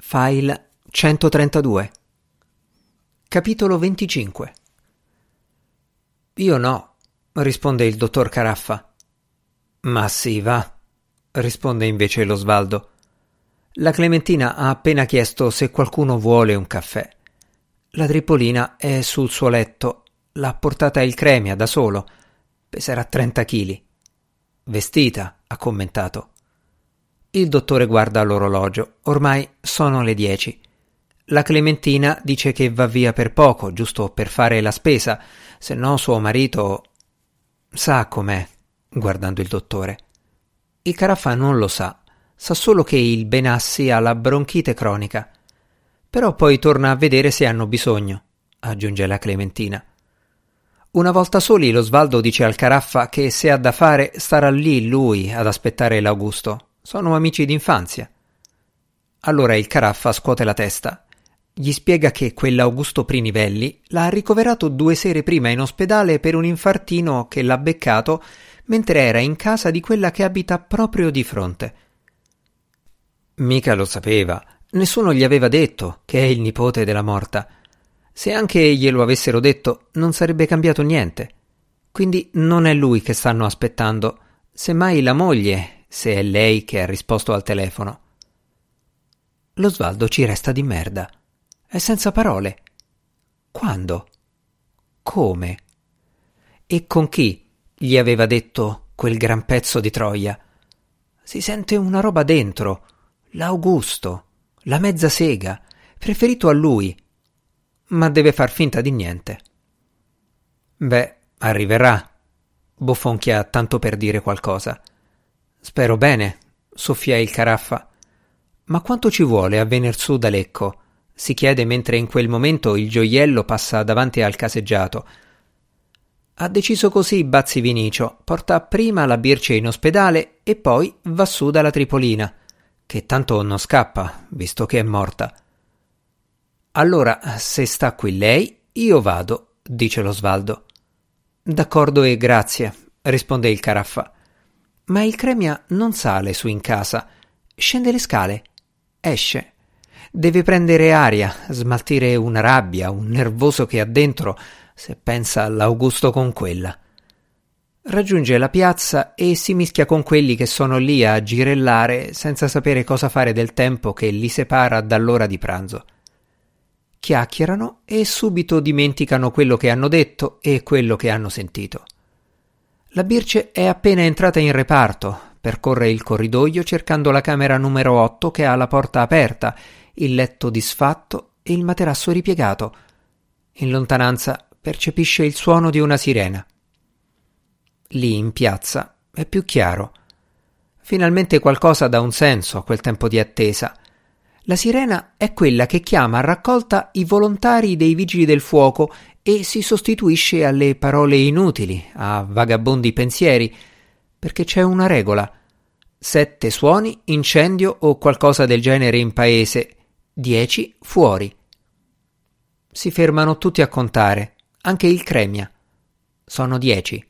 File 132 Capitolo 25 Io no, risponde il dottor Caraffa. Ma sì, va, risponde invece lo Svaldo. La Clementina ha appena chiesto se qualcuno vuole un caffè. La Tripolina è sul suo letto, l'ha portata il Cremia da solo, peserà 30 kg. Vestita, ha commentato. Il dottore guarda l'orologio. Ormai sono le dieci. La Clementina dice che va via per poco, giusto per fare la spesa, se no suo marito sa com'è, guardando il dottore. Il Caraffa non lo sa, sa solo che il Benassi ha la bronchite cronica. Però poi torna a vedere se hanno bisogno, aggiunge la Clementina. Una volta soli lo Svaldo dice al Caraffa che se ha da fare starà lì lui ad aspettare l'Augusto, sono amici d'infanzia. Allora il Caraffa scuote la testa. Gli spiega che quell'Augusto Prinivelli l'ha ricoverato due sere prima in ospedale per un infartino che l'ha beccato mentre era in casa di quella che abita proprio di fronte. Mica lo sapeva, nessuno gli aveva detto che è il nipote della morta. Se anche glielo avessero detto, non sarebbe cambiato niente. Quindi non è lui che stanno aspettando, semmai la moglie se è lei che ha risposto al telefono. Lo Svaldo ci resta di merda. È senza parole. Quando? Come? E con chi gli aveva detto quel gran pezzo di Troia? Si sente una roba dentro. L'Augusto, la mezza sega, preferito a lui. Ma deve far finta di niente. Beh, arriverà. Bofonchia tanto per dire qualcosa. Spero bene, soffia il Caraffa. Ma quanto ci vuole a venir su da Lecco? si chiede mentre in quel momento il gioiello passa davanti al caseggiato. Ha deciso così Bazzi Vinicio, porta prima la Birce in ospedale e poi va su dalla Tripolina, che tanto non scappa, visto che è morta. Allora, se sta qui lei, io vado, dice lo Svaldo. D'accordo e grazie, risponde il Caraffa. Ma il Cremia non sale su in casa, scende le scale, esce. Deve prendere aria, smaltire una rabbia, un nervoso che ha dentro, se pensa all'Augusto con quella. Raggiunge la piazza e si mischia con quelli che sono lì a girellare senza sapere cosa fare del tempo che li separa dall'ora di pranzo. Chiacchierano e subito dimenticano quello che hanno detto e quello che hanno sentito. La Birce è appena entrata in reparto, percorre il corridoio cercando la camera numero 8 che ha la porta aperta, il letto disfatto e il materasso ripiegato. In lontananza percepisce il suono di una sirena. Lì in piazza è più chiaro. Finalmente qualcosa dà un senso a quel tempo di attesa. La sirena è quella che chiama a raccolta i volontari dei vigili del fuoco e si sostituisce alle parole inutili, a vagabondi pensieri, perché c'è una regola. Sette suoni, incendio o qualcosa del genere in paese, dieci fuori. Si fermano tutti a contare, anche il Cremia. Sono dieci.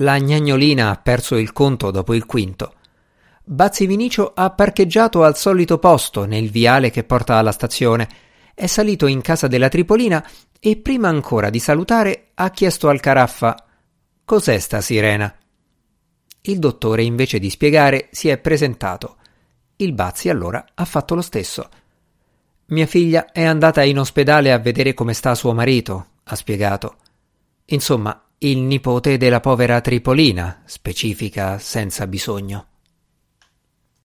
La gnagnolina ha perso il conto dopo il quinto. Bazzi Vinicio ha parcheggiato al solito posto nel viale che porta alla stazione. È salito in casa della Tripolina e prima ancora di salutare ha chiesto al Caraffa Cos'è sta sirena? Il dottore, invece di spiegare, si è presentato. Il Bazzi allora ha fatto lo stesso. Mia figlia è andata in ospedale a vedere come sta suo marito, ha spiegato. Insomma, il nipote della povera Tripolina, specifica senza bisogno.